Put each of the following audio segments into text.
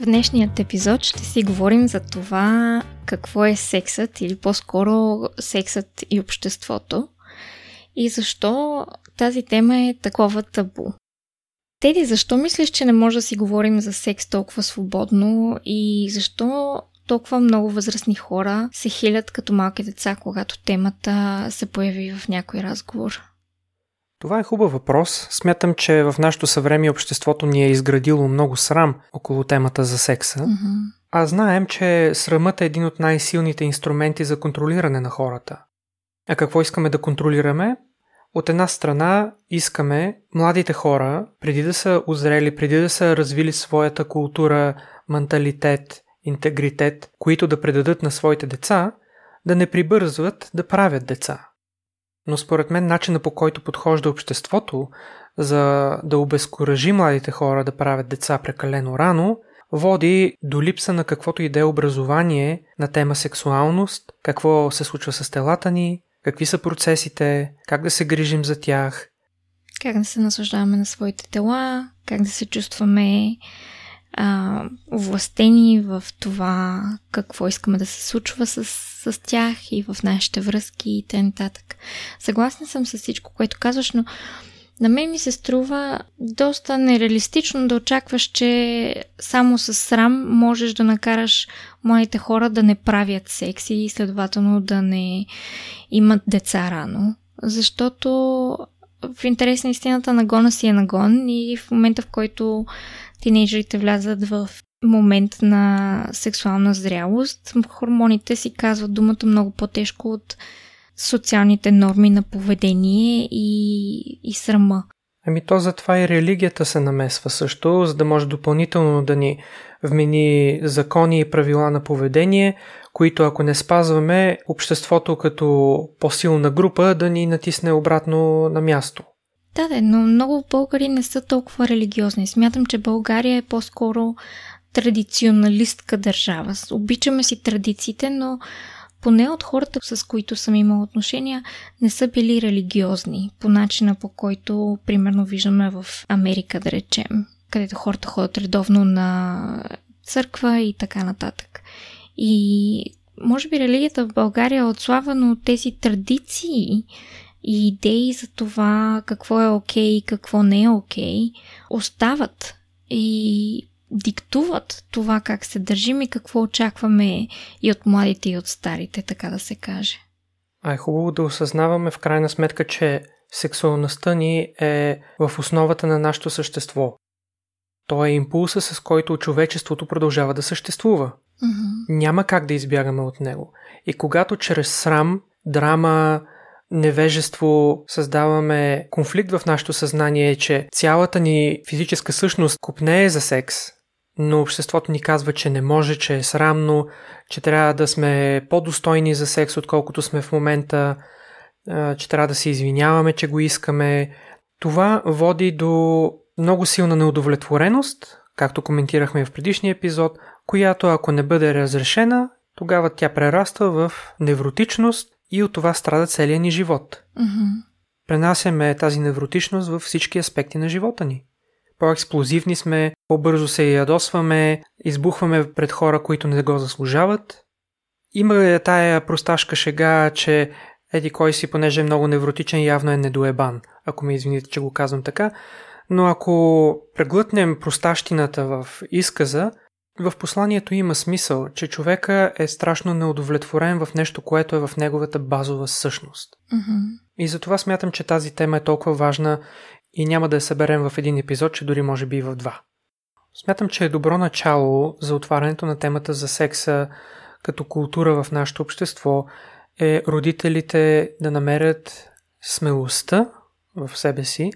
В днешният епизод ще си говорим за това какво е сексът или по-скоро сексът и обществото и защо тази тема е такова табу. Теди, защо мислиш, че не може да си говорим за секс толкова свободно и защо толкова много възрастни хора се хилят като малки деца, когато темата се появи в някой разговор? Това е хубав въпрос. Смятам, че в нашето съвремие обществото ни е изградило много срам около темата за секса. Mm-hmm. А знаем, че срамът е един от най-силните инструменти за контролиране на хората. А какво искаме да контролираме? От една страна искаме младите хора, преди да са озрели, преди да са развили своята култура, менталитет, интегритет, които да предадат на своите деца, да не прибързват да правят деца. Но според мен начина по който подхожда обществото за да обезкуражи младите хора да правят деца прекалено рано, води до липса на каквото и да е образование на тема сексуалност, какво се случва с телата ни, какви са процесите, как да се грижим за тях. Как да се наслаждаваме на своите тела, как да се чувстваме а, властени в това какво искаме да се случва с, с тях и в нашите връзки и т.н. Съгласна съм с всичко, което казваш, но на мен ми се струва доста нереалистично да очакваш, че само с срам можеш да накараш моите хора да не правят секси и следователно да не имат деца рано. Защото в интерес на истината нагона си е нагон и в момента в който тинейджерите влязат в момент на сексуална зрялост, хормоните си казват думата много по-тежко от социалните норми на поведение и, и срама. Ами то затова и религията се намесва също, за да може допълнително да ни вмени закони и правила на поведение, които ако не спазваме, обществото като по-силна група да ни натисне обратно на място. Да, да, но много българи не са толкова религиозни. Смятам, че България е по-скоро традиционалистка държава. Обичаме си традициите, но поне от хората, с които съм имала отношения, не са били религиозни по начина по който, примерно, виждаме в Америка, да речем, където хората ходят редовно на църква и така нататък. И може би религията в България е отслабвана от тези традиции и идеи за това какво е окей okay, и какво не е окей, okay, остават и диктуват това как се държим и какво очакваме и от младите и от старите, така да се каже. А е хубаво да осъзнаваме в крайна сметка, че сексуалността ни е в основата на нашето същество. То е импулса, с който човечеството продължава да съществува. Mm-hmm. Няма как да избягаме от него. И когато чрез срам, драма, невежество създаваме конфликт в нашето съзнание, че цялата ни физическа същност купнее за секс, но обществото ни казва, че не може, че е срамно, че трябва да сме по-достойни за секс, отколкото сме в момента, че трябва да се извиняваме, че го искаме. Това води до много силна неудовлетвореност, както коментирахме в предишния епизод, която ако не бъде разрешена, тогава тя прераства в невротичност и от това страда целият ни живот. Mm-hmm. Пренасяме тази невротичност във всички аспекти на живота ни. По-експлозивни сме, по-бързо се ядосваме, избухваме пред хора, които не го заслужават. Има тая просташка шега, че еди кой си, понеже е много невротичен, явно е недоебан, ако ме извините, че го казвам така. Но ако преглътнем простащината в изказа, в посланието има смисъл, че човека е страшно неудовлетворен в нещо, което е в неговата базова същност. Mm-hmm. И затова смятам, че тази тема е толкова важна и няма да я съберем в един епизод, че дори може би и в два. Смятам, че е добро начало за отварянето на темата за секса като култура в нашето общество е родителите да намерят смелостта в себе си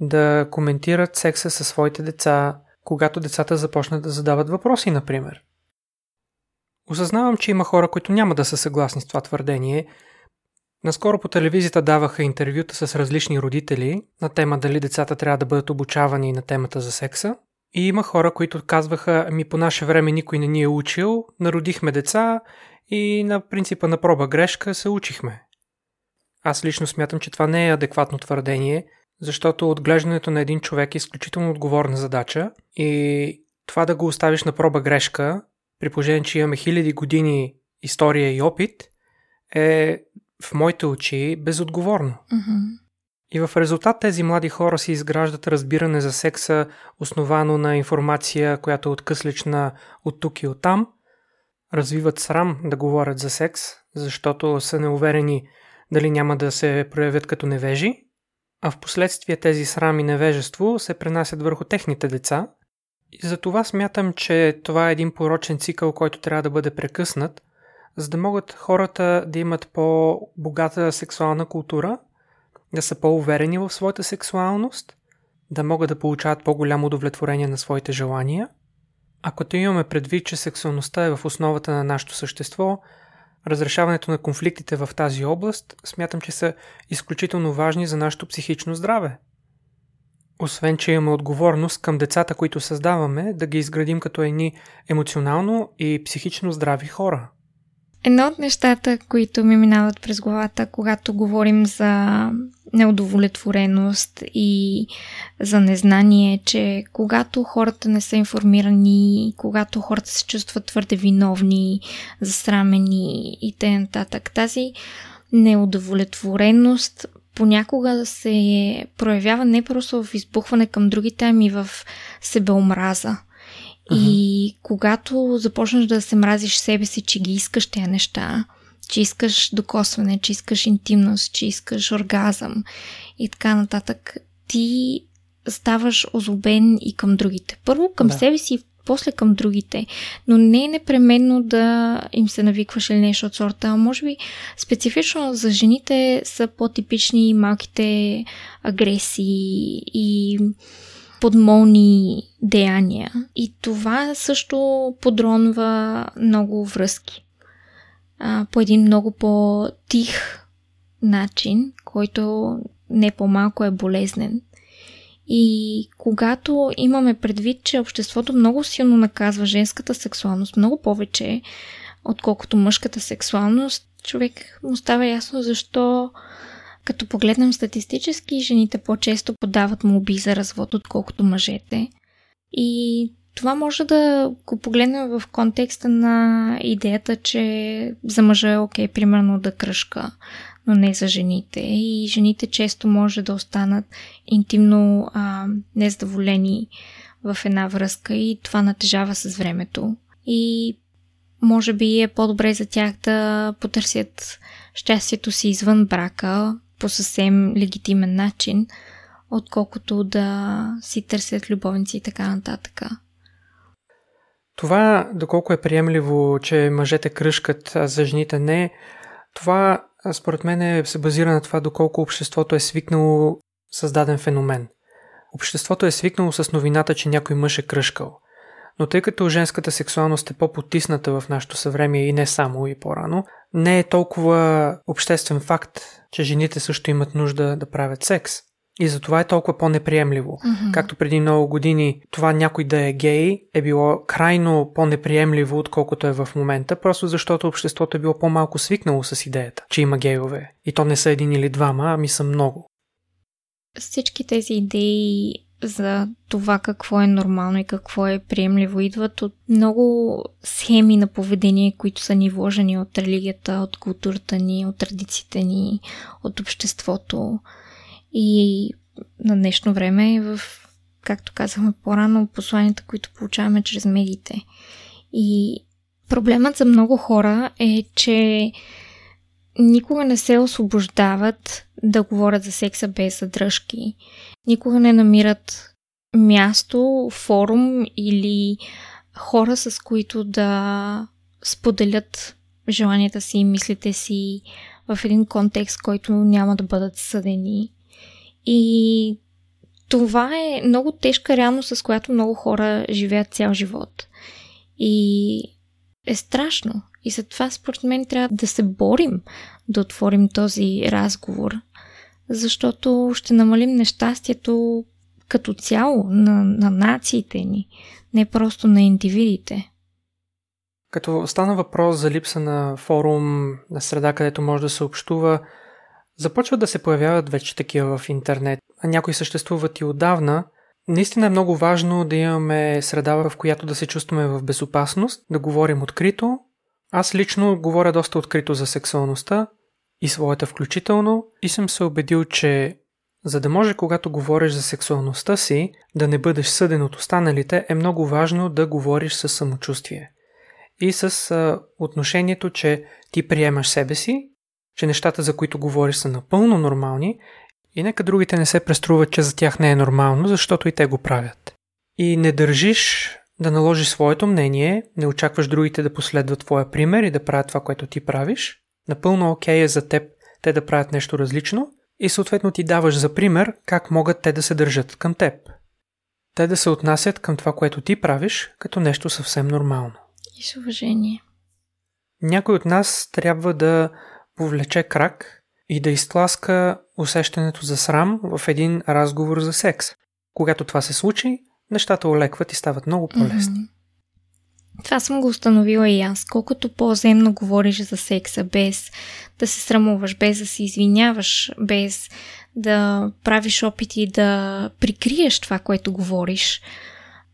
да коментират секса със своите деца, когато децата започнат да задават въпроси, например. Осъзнавам, че има хора, които няма да са съгласни с това твърдение Наскоро по телевизията даваха интервюта с различни родители на тема дали децата трябва да бъдат обучавани на темата за секса. И има хора, които казваха, ми по наше време никой не ни е учил, народихме деца и на принципа на проба грешка се учихме. Аз лично смятам, че това не е адекватно твърдение, защото отглеждането на един човек е изключително отговорна задача и това да го оставиш на проба грешка, при положение, че имаме хиляди години история и опит, е в моите очи безотговорно. Mm-hmm. И в резултат тези млади хора си изграждат разбиране за секса, основано на информация, която е откъслична от тук и от там, развиват срам да говорят за секс, защото са неуверени дали няма да се проявят като невежи, а в последствие тези срам и невежество се пренасят върху техните деца. И затова смятам, че това е един порочен цикъл, който трябва да бъде прекъснат, за да могат хората да имат по-богата сексуална култура, да са по-уверени в своята сексуалност, да могат да получават по-голямо удовлетворение на своите желания. Ако имаме предвид, че сексуалността е в основата на нашето същество, разрешаването на конфликтите в тази област смятам, че са изключително важни за нашето психично здраве. Освен, че имаме отговорност към децата, които създаваме, да ги изградим като едни емоционално и психично здрави хора. Едно от нещата, които ми минават през главата, когато говорим за неудовлетвореност и за незнание, че когато хората не са информирани, когато хората се чувстват твърде виновни, засрамени и т.н. тази неудовлетвореност понякога се проявява не просто в избухване към другите, ами в себеомраза. И когато започнеш да се мразиш себе си, че ги искаш тези неща, че искаш докосване, че искаш интимност, че искаш оргазъм и така нататък, ти ставаш озлобен и към другите. Първо към да. себе си, после към другите. Но не е непременно да им се навикваш или нещо от сорта. А може би специфично за жените са по-типични малките агресии и подмолни деяния. И това също подронва много връзки. А, по един много по-тих начин, който не по-малко е болезнен. И когато имаме предвид, че обществото много силно наказва женската сексуалност, много повече, отколкото мъжката сексуалност, човек му става ясно защо като погледнем статистически, жените по-често подават молби за развод, отколкото мъжете. И това може да го погледнем в контекста на идеята, че за мъжа е окей, примерно да кръшка, но не за жените. И жените често може да останат интимно а, незадоволени в една връзка и това натежава с времето. И може би е по-добре за тях да потърсят щастието си извън брака, по съвсем легитимен начин, отколкото да си търсят любовници и така нататък. Това, доколко е приемливо, че мъжете кръшкат, а за жените не, това според мен е, се базира на това доколко обществото е свикнало създаден феномен. Обществото е свикнало с новината, че някой мъж е кръшкал. Но тъй като женската сексуалност е по-потисната в нашето съвремие и не само и по-рано, не е толкова обществен факт, че жените също имат нужда да правят секс. И затова е толкова по-неприемливо. Mm-hmm. Както преди много години това някой да е гей е било крайно по-неприемливо, отколкото е в момента, просто защото обществото е било по-малко свикнало с идеята, че има гейове. И то не са един или двама, ами са много. Всички тези идеи за това какво е нормално и какво е приемливо идват от много схеми на поведение, които са ни вложени от религията, от културата ни, от традициите ни, от обществото. И на днешно време в, както казахме по-рано, посланията, които получаваме чрез медиите. И проблемът за много хора е, че никога не се освобождават да говорят за секса без задръжки. Никога не намират място, форум или хора, с които да споделят желанията си и мислите си в един контекст, който няма да бъдат съдени. И това е много тежка реалност, с която много хора живеят цял живот. И е страшно. И затова, според мен, трябва да се борим да отворим този разговор, защото ще намалим нещастието като цяло на, на нациите ни, не просто на индивидите. Като стана въпрос за липса на форум, на среда, където може да се общува, започват да се появяват вече такива в интернет, а някои съществуват и отдавна. Наистина е много важно да имаме среда, в която да се чувстваме в безопасност, да говорим открито. Аз лично говоря доста открито за сексуалността и своята включително и съм се убедил, че за да може, когато говориш за сексуалността си, да не бъдеш съден от останалите, е много важно да говориш със самочувствие. И с а, отношението, че ти приемаш себе си, че нещата, за които говориш, са напълно нормални и нека другите не се преструват, че за тях не е нормално, защото и те го правят. И не държиш да наложиш своето мнение, не очакваш другите да последват твоя пример и да правят това, което ти правиш. Напълно окей е за теб те да правят нещо различно – и съответно ти даваш за пример как могат те да се държат към теб. Те да се отнасят към това, което ти правиш, като нещо съвсем нормално. И с уважение. Някой от нас трябва да повлече крак и да изтласка усещането за срам в един разговор за секс. Когато това се случи, нещата олекват и стават много по-лесни. Mm-hmm. Това съм го установила и аз. Колкото по-земно говориш за секса, без да се срамуваш, без да се извиняваш, без да правиш опити да прикриеш това, което говориш,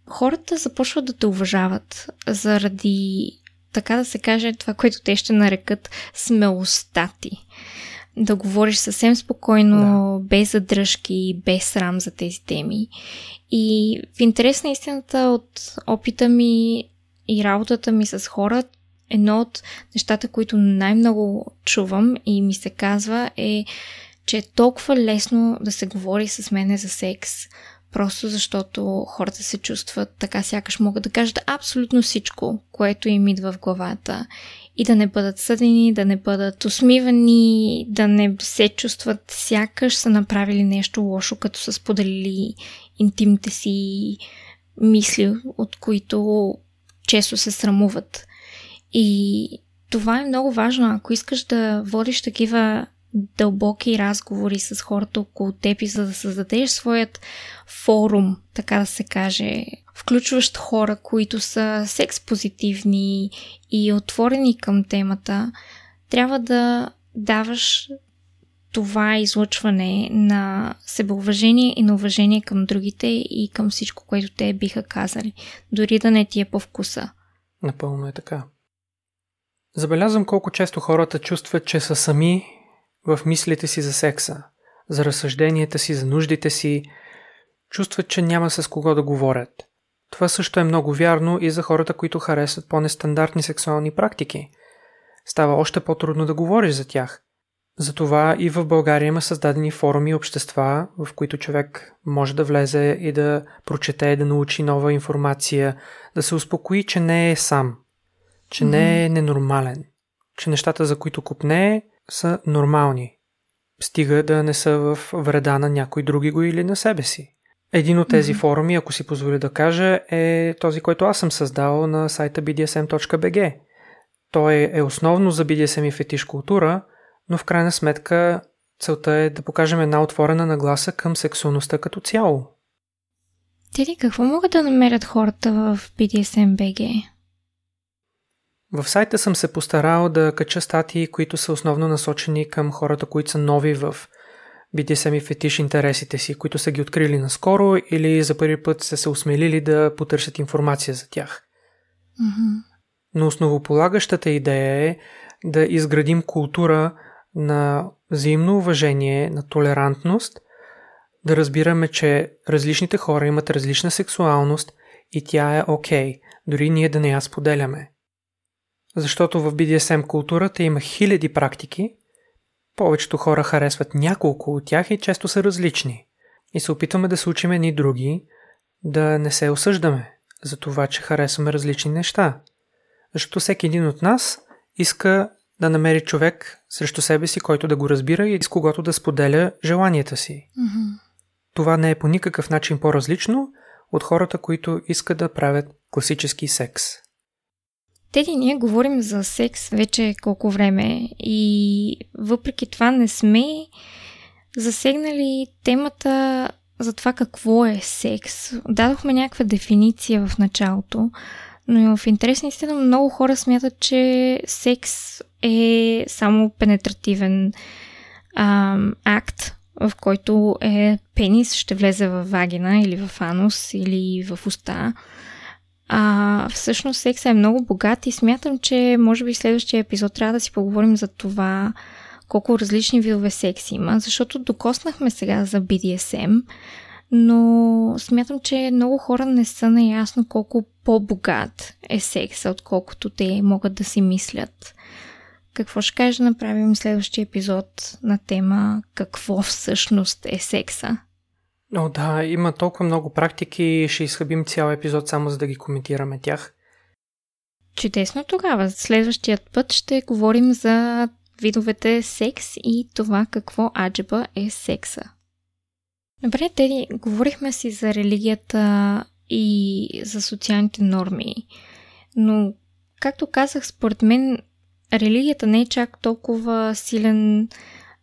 хората започват да те уважават заради, така да се каже, това, което те ще нарекат смелостта ти. Да говориш съвсем спокойно, да. без задръжки, без срам за тези теми. И в интерес на истината от опита ми и работата ми с хора, едно от нещата, които най-много чувам и ми се казва е, че е толкова лесно да се говори с мене за секс, просто защото хората се чувстват така, сякаш могат да кажат абсолютно всичко, което им идва в главата. И да не бъдат съдени, да не бъдат усмивани, да не се чувстват сякаш са направили нещо лошо, като са споделили интимните си мисли, от които често се срамуват. И това е много важно. Ако искаш да водиш такива дълбоки разговори с хората около теб и за да създадеш своят форум, така да се каже, включващ хора, които са секс позитивни и отворени към темата, трябва да даваш това излъчване на себеуважение и на уважение към другите и към всичко, което те биха казали, дори да не ти е по вкуса. Напълно е така. Забелязвам колко често хората чувстват, че са сами в мислите си за секса, за разсъжденията си, за нуждите си, чувстват, че няма с кого да говорят. Това също е много вярно и за хората, които харесват по-нестандартни сексуални практики. Става още по-трудно да говориш за тях – затова и в България има създадени форуми и общества, в които човек може да влезе и да прочете, да научи нова информация, да се успокои, че не е сам, че mm-hmm. не е ненормален, че нещата, за които купне, са нормални. Стига да не са в вреда на някой други го или на себе си. Един от тези mm-hmm. форуми, ако си позволя да кажа, е този, който аз съм създал на сайта bdsm.bg. Той е основно за BDSM и фетиш култура – но в крайна сметка целта е да покажем една отворена нагласа към сексуалността като цяло. Теди, какво могат да намерят хората в BDSM-BG? В сайта съм се постарал да кача статии, които са основно насочени към хората, които са нови в BDSM и фетиш интересите си, които са ги открили наскоро или за първи път са се осмелили да потърсят информация за тях. Mm-hmm. Но основополагащата идея е да изградим култура, на взаимно уважение, на толерантност, да разбираме, че различните хора имат различна сексуалност и тя е окей, okay, дори ние да не я споделяме. Защото в BDSM културата има хиляди практики, повечето хора харесват няколко от тях и често са различни. И се опитваме да се учим едни други, да не се осъждаме за това, че харесваме различни неща. Защото всеки един от нас иска да намери човек срещу себе си, който да го разбира и с когото да споделя желанията си. Mm-hmm. Това не е по никакъв начин по-различно от хората, които искат да правят класически секс. Теди, ние говорим за секс вече колко време и въпреки това не сме засегнали темата за това какво е секс. Дадохме някаква дефиниция в началото, но в интерес на истина много хора смятат, че секс е само пенетративен ам, акт, в който е пенис ще влезе в вагина или в анус или в уста. А, всъщност секса е много богат и смятам, че може би следващия епизод трябва да си поговорим за това колко различни видове секс има, защото докоснахме сега за BDSM, но смятам, че много хора не са наясно колко по-богат е секса, отколкото те могат да си мислят. Какво ще кажеш да направим следващия епизод на тема какво всъщност е секса? О, да, има толкова много практики ще изхъбим цял епизод само за да ги коментираме тях. Чудесно тогава. Следващият път ще говорим за видовете секс и това какво аджеба е секса. Добре, Теди, говорихме си за религията и за социалните норми, но, както казах, според мен религията не е чак толкова силен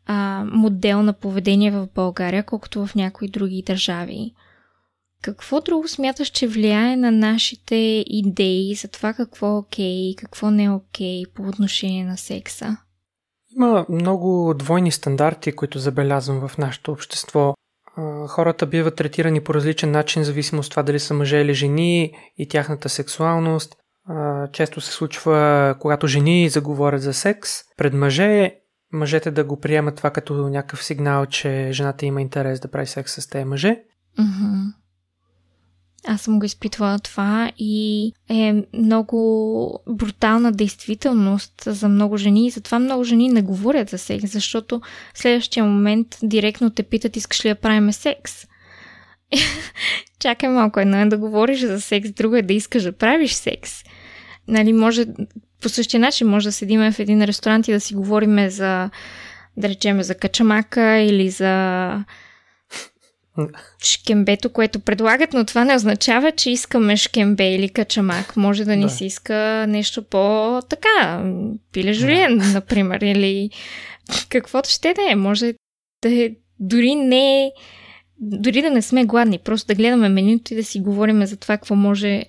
а, модел на поведение в България, колкото в някои други държави. Какво друго смяташ, че влияе на нашите идеи за това какво е окей и какво не е окей по отношение на секса? Има много двойни стандарти, които забелязвам в нашето общество. Хората биват третирани по различен начин, зависимо от това дали са мъже или жени и тяхната сексуалност. Често се случва, когато жени заговорят за секс пред мъже, мъжете да го приемат това като някакъв сигнал, че жената има интерес да прави секс с тези мъже. Mm-hmm. Аз съм го изпитвала това и е много брутална действителност за много жени и затова много жени не говорят за секс, защото в следващия момент директно те питат искаш ли да правим секс. Чакай малко, едно е да говориш за секс, друго е да искаш да правиш секс. Нали, може по същия начин може да седим в един ресторант и да си говориме за, да речеме, за качамака или за шкембето, което предлагат, но това не означава, че искаме шкембе или качамак. Може да ни да. се иска нещо по-така, пиле жулиен, да. например, или каквото ще да е. Може да е дори не дори да не сме гладни, просто да гледаме менюто и да си говорим за това, какво може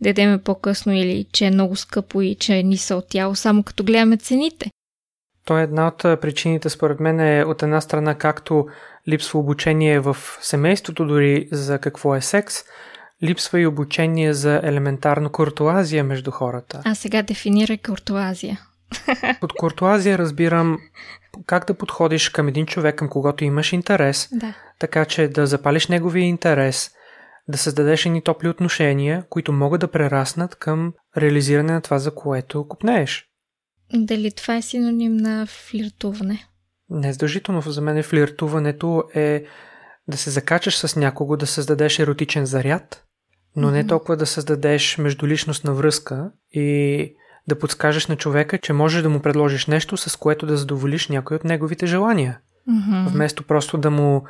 да ядеме по-късно или че е много скъпо и че ни са от тяло, само като гледаме цените. То е една от причините, според мен, е от една страна както липсва обучение в семейството дори за какво е секс, липсва и обучение за елементарно куртуазия между хората. А сега дефинирай куртуазия. Под куртуазия разбирам как да подходиш към един човек, към когото имаш интерес, да. така че да запалиш неговия интерес, да създадеш едни топли отношения, които могат да прераснат към реализиране на това, за което купнееш. Дали това е синоним на флиртуване? Не задължително за мен флиртуването е да се закачаш с някого, да създадеш еротичен заряд, но mm-hmm. не толкова да създадеш междуличностна връзка и да подскажеш на човека, че можеш да му предложиш нещо, с което да задоволиш някой от неговите желания. Mm-hmm. Вместо просто да му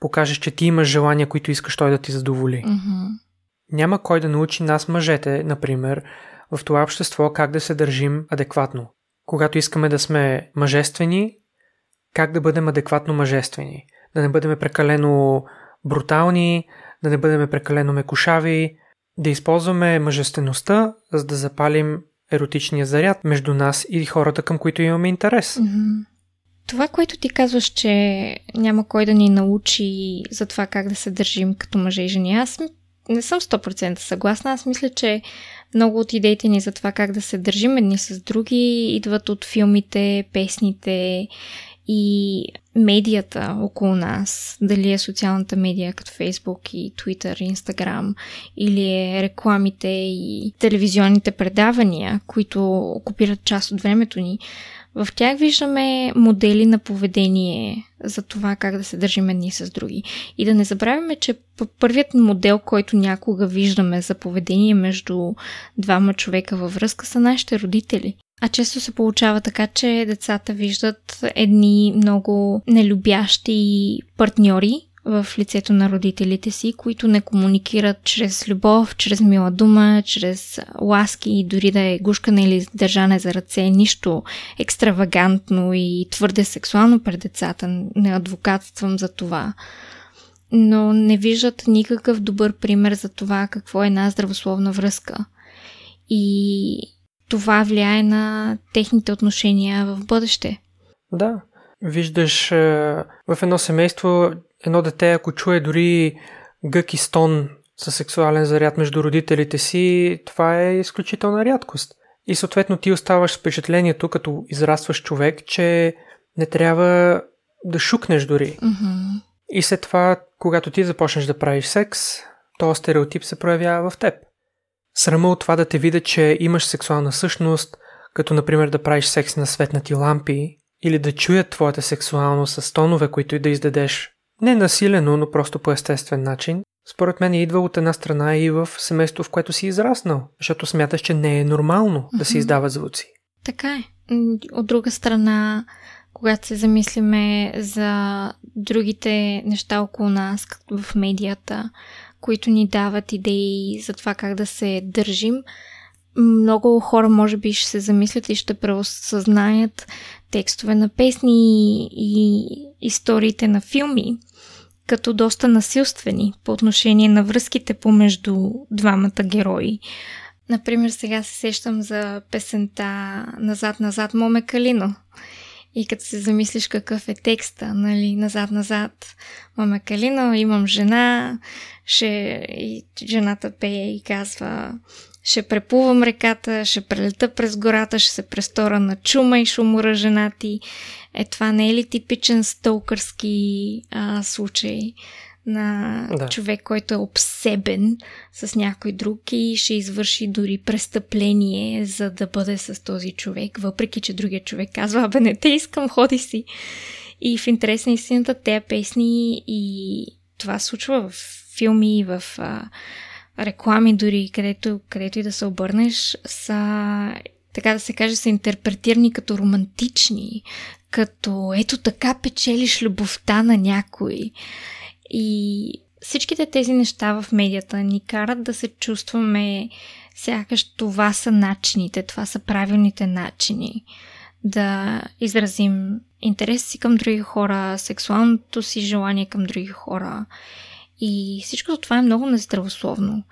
покажеш, че ти имаш желания, които искаш той да ти задоволи. Mm-hmm. Няма кой да научи нас мъжете, например, в това общество как да се държим адекватно. Когато искаме да сме мъжествени, как да бъдем адекватно мъжествени. Да не бъдем прекалено брутални, да не бъдем прекалено мекушави, да използваме мъжествеността, за да запалим еротичния заряд между нас и хората, към които имаме интерес. Това, което ти казваш, че няма кой да ни научи за това как да се държим като мъже и жени, аз не съм 100% съгласна. Аз мисля, че много от идеите ни за това как да се държим едни с други идват от филмите, песните и медията около нас, дали е социалната медия като Фейсбук и Twitter, Instagram, или е рекламите и телевизионните предавания, които окупират част от времето ни, в тях виждаме модели на поведение за това как да се държим едни с други. И да не забравяме, че първият модел, който някога виждаме за поведение между двама човека във връзка са нашите родители. А често се получава така, че децата виждат едни много нелюбящи партньори в лицето на родителите си, които не комуникират чрез любов, чрез мила дума, чрез ласки и дори да е гушкане или държане за ръце, нищо екстравагантно и твърде сексуално пред децата. Не адвокатствам за това. Но не виждат никакъв добър пример за това какво е една здравословна връзка. И това влияе на техните отношения в бъдеще. Да. Виждаш в едно семейство едно дете, ако чуе дори гък и стон със сексуален заряд между родителите си, това е изключителна рядкост. И съответно ти оставаш с впечатлението, като израстваш човек, че не трябва да шукнеш дори. Mm-hmm. И след това, когато ти започнеш да правиш секс, този стереотип се проявява в теб. Срама от това да те видя, че имаш сексуална същност, като например да правиш секс на светнати лампи, или да чуят твоята сексуалност с тонове, които и да издадеш. Не насилено, но просто по естествен начин. Според мен идва от една страна и в семейство, в което си израснал, защото смяташ, че не е нормално mm-hmm. да се издават звуци. Така е. От друга страна, когато се замислиме за другите неща около нас, в медията, които ни дават идеи за това как да се държим, много хора може би ще се замислят и ще преосъзнаят текстове на песни и историите на филми, като доста насилствени по отношение на връзките помежду двамата герои. Например, сега се сещам за песента Назад-назад Моме Калино. И като се замислиш какъв е текста, нали, назад-назад, Моме Калино, имам жена, ще... и жената пее и казва ще преплувам реката, ще прелета през гората, ще се престора на чума и шумора жена ти. Е, това не е ли типичен стълкърски а, случай на да. човек, който е обсебен с някой друг и ще извърши дори престъпление, за да бъде с този човек, въпреки че другия човек казва, абе не те искам, ходи си. И в интерес на истината, тези песни и това случва в филми, в а, реклами дори, където, където и да се обърнеш, са, така да се каже, са интерпретирани като романтични, като ето така печелиш любовта на някой. И всичките тези неща в медията ни карат да се чувстваме сякаш това са начините, това са правилните начини да изразим интерес си към други хора, сексуалното си желание към други хора и всичко това е много нездравословно.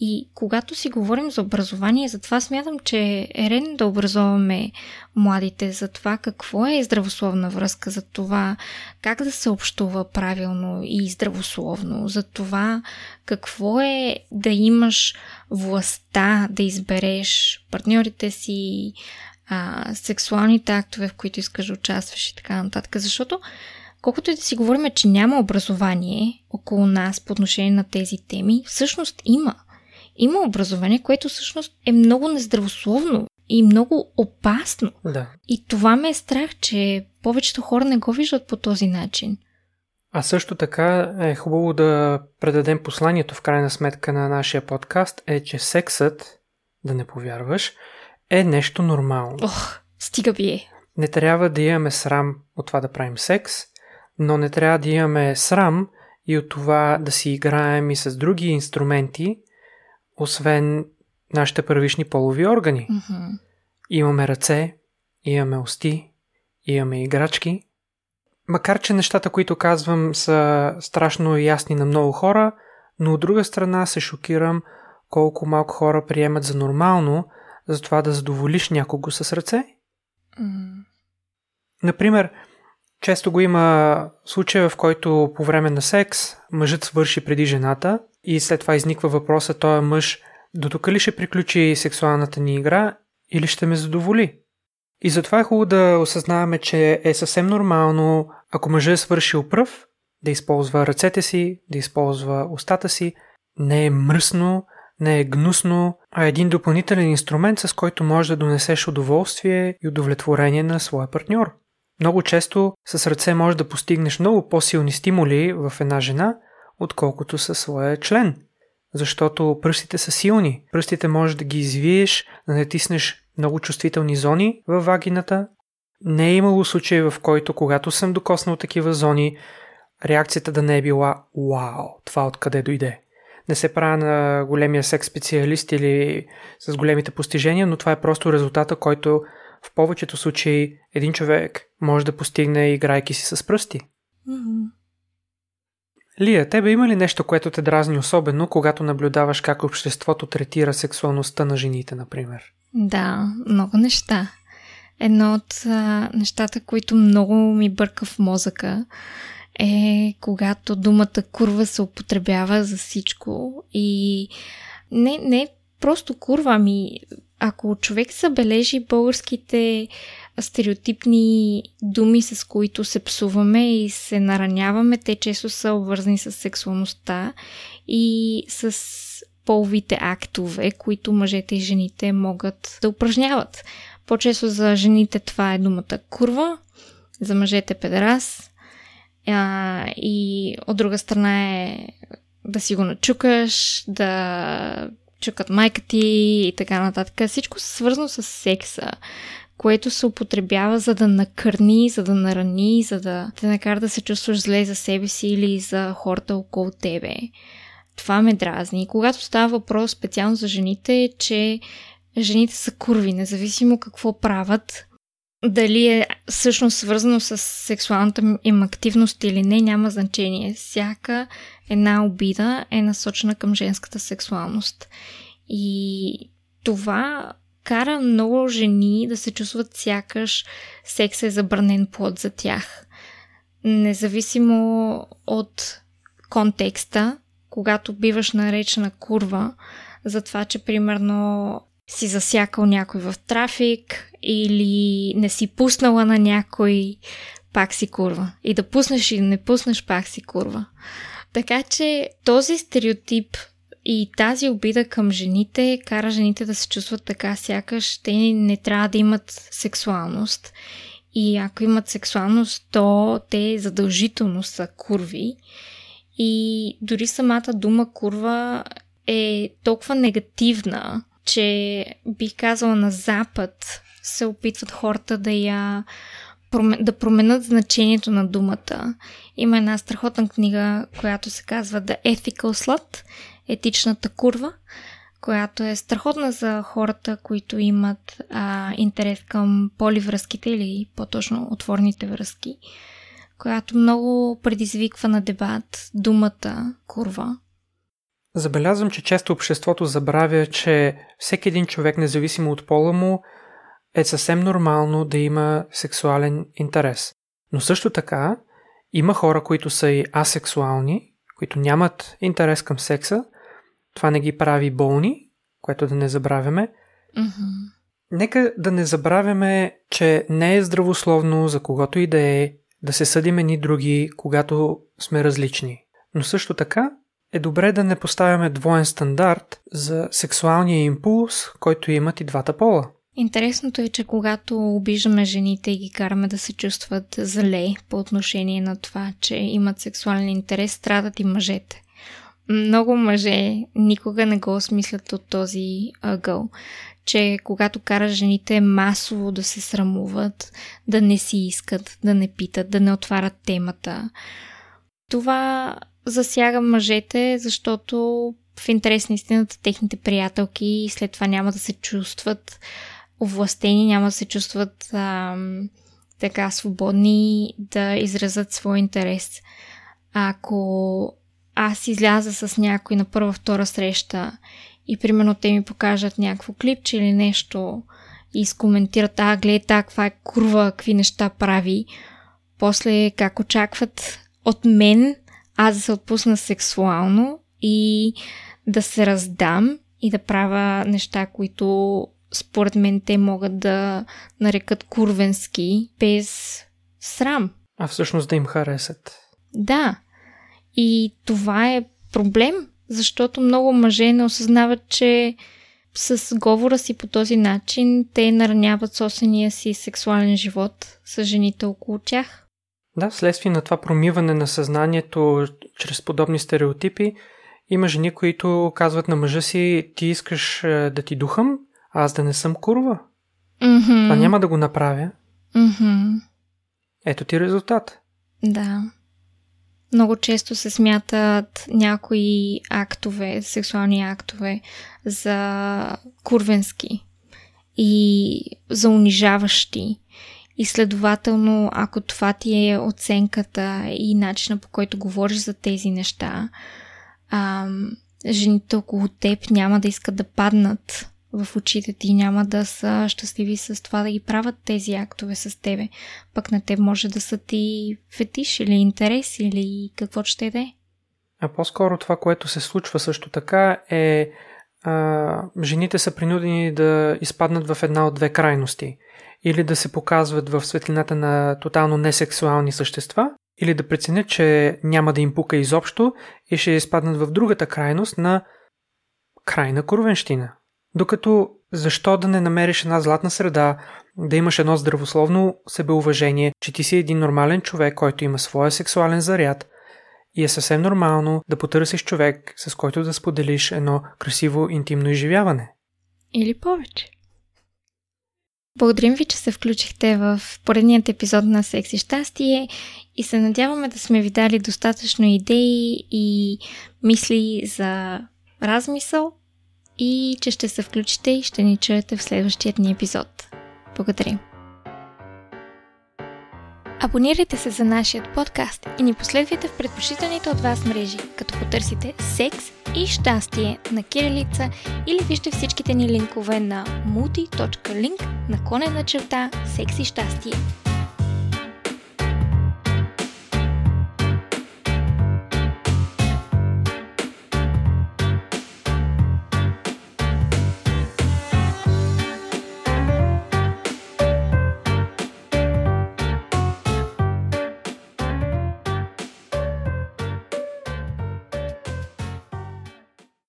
И когато си говорим за образование, затова смятам, че е редно да образоваме младите за това какво е здравословна връзка, за това как да се общува правилно и здравословно, за това какво е да имаш властта да избереш партньорите си, а, сексуалните актове, в които искаш да участваш и така нататък. Защото Колкото и да си говорим, че няма образование около нас по отношение на тези теми, всъщност има. Има образование, което всъщност е много нездравословно и много опасно. Да. И това ме е страх, че повечето хора не го виждат по този начин. А също така е хубаво да предадем посланието в крайна сметка на нашия подкаст е, че сексът, да не повярваш, е нещо нормално. Ох, стига бие. Не трябва да имаме срам от това да правим секс, но не трябва да имаме срам и от това да си играем и с други инструменти, освен нашите първични полови органи. Mm-hmm. Имаме ръце, имаме усти, имаме играчки. Макар, че нещата, които казвам, са страшно ясни на много хора, но от друга страна се шокирам колко малко хора приемат за нормално за това да задоволиш някого с ръце. Mm. Например, често го има случая, в който по време на секс мъжът свърши преди жената и след това изниква въпроса, този мъж до тук ли ще приключи сексуалната ни игра или ще ме задоволи? И затова е хубаво да осъзнаваме, че е съвсем нормално, ако мъжът е свършил пръв, да използва ръцете си, да използва устата си. Не е мръсно, не е гнусно, а е един допълнителен инструмент, с който можеш да донесеш удоволствие и удовлетворение на своя партньор. Много често с ръце можеш да постигнеш много по-силни стимули в една жена, отколкото със своя член. Защото пръстите са силни. Пръстите можеш да ги извиеш, да натиснеш много чувствителни зони във вагината. Не е имало случай, в който когато съм докоснал такива зони, реакцията да не е била «Вау, това откъде дойде». Не се правя на големия секс специалист или с големите постижения, но това е просто резултата, който в повечето случаи един човек може да постигне играйки си с пръсти. Mm-hmm. Лия, тебе има ли нещо, което те дразни особено, когато наблюдаваш как обществото третира сексуалността на жените, например? Да, много неща. Едно от а, нещата, които много ми бърка в мозъка, е когато думата курва се употребява за всичко и не, не просто курва, ами ако човек забележи българските стереотипни думи, с които се псуваме и се нараняваме, те често са обвързани с сексуалността и с половите актове, които мъжете и жените могат да упражняват. По-често за жените това е думата курва, за мъжете педерас, а, и от друга страна е да си го начукаш, да чукат майка ти и така нататък. Всичко свързано с секса, което се употребява за да накърни, за да нарани, за да те накара да се чувстваш зле за себе си или за хората около тебе. Това ме дразни. И когато става въпрос специално за жените, че жените са курви, независимо какво правят, дали е всъщност свързано с сексуалната им активност или не, няма значение. Всяка една обида е насочена към женската сексуалност. И това кара много жени да се чувстват сякаш секс е забранен плод за тях. Независимо от контекста, когато биваш наречена курва, за това, че примерно си засякал някой в трафик или не си пуснала на някой, пак си курва. И да пуснеш и да не пуснеш, пак си курва. Така че този стереотип и тази обида към жените кара жените да се чувстват така, сякаш те не трябва да имат сексуалност. И ако имат сексуалност, то те задължително са курви. И дори самата дума курва е толкова негативна, че бих казала на Запад се опитват хората да я да променят значението на думата. Има една страхотна книга, която се казва The Ethical Slut, етичната курва, която е страхотна за хората, които имат а, интерес към поливръзките или по-точно отворните връзки, която много предизвиква на дебат думата курва. Забелязвам, че често обществото забравя, че всеки един човек, независимо от пола му, е съвсем нормално да има сексуален интерес. Но също така има хора, които са и асексуални, които нямат интерес към секса. Това не ги прави болни, което да не забравяме. Mm-hmm. Нека да не забравяме, че не е здравословно за когото и да е да се съдим ни други, когато сме различни. Но също така е добре да не поставяме двоен стандарт за сексуалния импулс, който имат и двата пола. Интересното е, че когато обиждаме жените и ги караме да се чувстват зле по отношение на това, че имат сексуален интерес, страдат и мъжете. Много мъже никога не го осмислят от този ъгъл, че когато кара жените масово да се срамуват, да не си искат, да не питат, да не отварят темата, това засяга мъжете, защото в интерес на истината техните приятелки след това няма да се чувстват овластени, няма да се чувстват а, така свободни да изразят свой интерес. Ако аз изляза с някой на първа-втора среща и примерно те ми покажат някакво клипче или нещо и изкоментират, а, гледай, каква е курва, какви неща прави, после как очакват от мен аз да се отпусна сексуално и да се раздам и да правя неща, които според мен те могат да нарекат курвенски без срам. А всъщност да им харесат. Да. И това е проблем, защото много мъже не осъзнават, че с говора си по този начин те нараняват собствения си сексуален живот с жените около тях. Да, вследствие на това промиване на съзнанието чрез подобни стереотипи, има жени, които казват на мъжа си, ти искаш е, да ти духам, а аз да не съм курва. Mm-hmm. Това няма да го направя. Mm-hmm. Ето ти резултат. Да. Много често се смятат някои актове, сексуални актове за курвенски и за унижаващи. И следователно, ако това ти е оценката и начина по който говориш за тези неща, ам, жените около теб няма да искат да паднат в очите ти, няма да са щастливи с това да ги правят тези актове с тебе. Пък на теб може да са ти фетиш или интерес или какво ще да е. А по-скоро това, което се случва също така е а, жените са принудени да изпаднат в една от две крайности. Или да се показват в светлината на тотално несексуални същества, или да преценят, че няма да им пука изобщо и ще изпаднат в другата крайност на крайна курвенщина. Докато защо да не намериш една златна среда, да имаш едно здравословно себеуважение, че ти си един нормален човек, който има своя сексуален заряд и е съвсем нормално да потърсиш човек, с който да споделиш едно красиво интимно изживяване. Или повече. Благодарим ви, че се включихте в поредният епизод на Секси щастие и се надяваме да сме ви дали достатъчно идеи и мисли за размисъл и че ще се включите и ще ни чуете в следващия ни епизод. Благодарим! Абонирайте се за нашия подкаст и ни последвайте в предпочитаните от вас мрежи, като потърсите секс и щастие на кирилица или вижте всичките ни линкове на multi.link на конена черта секс и щастие.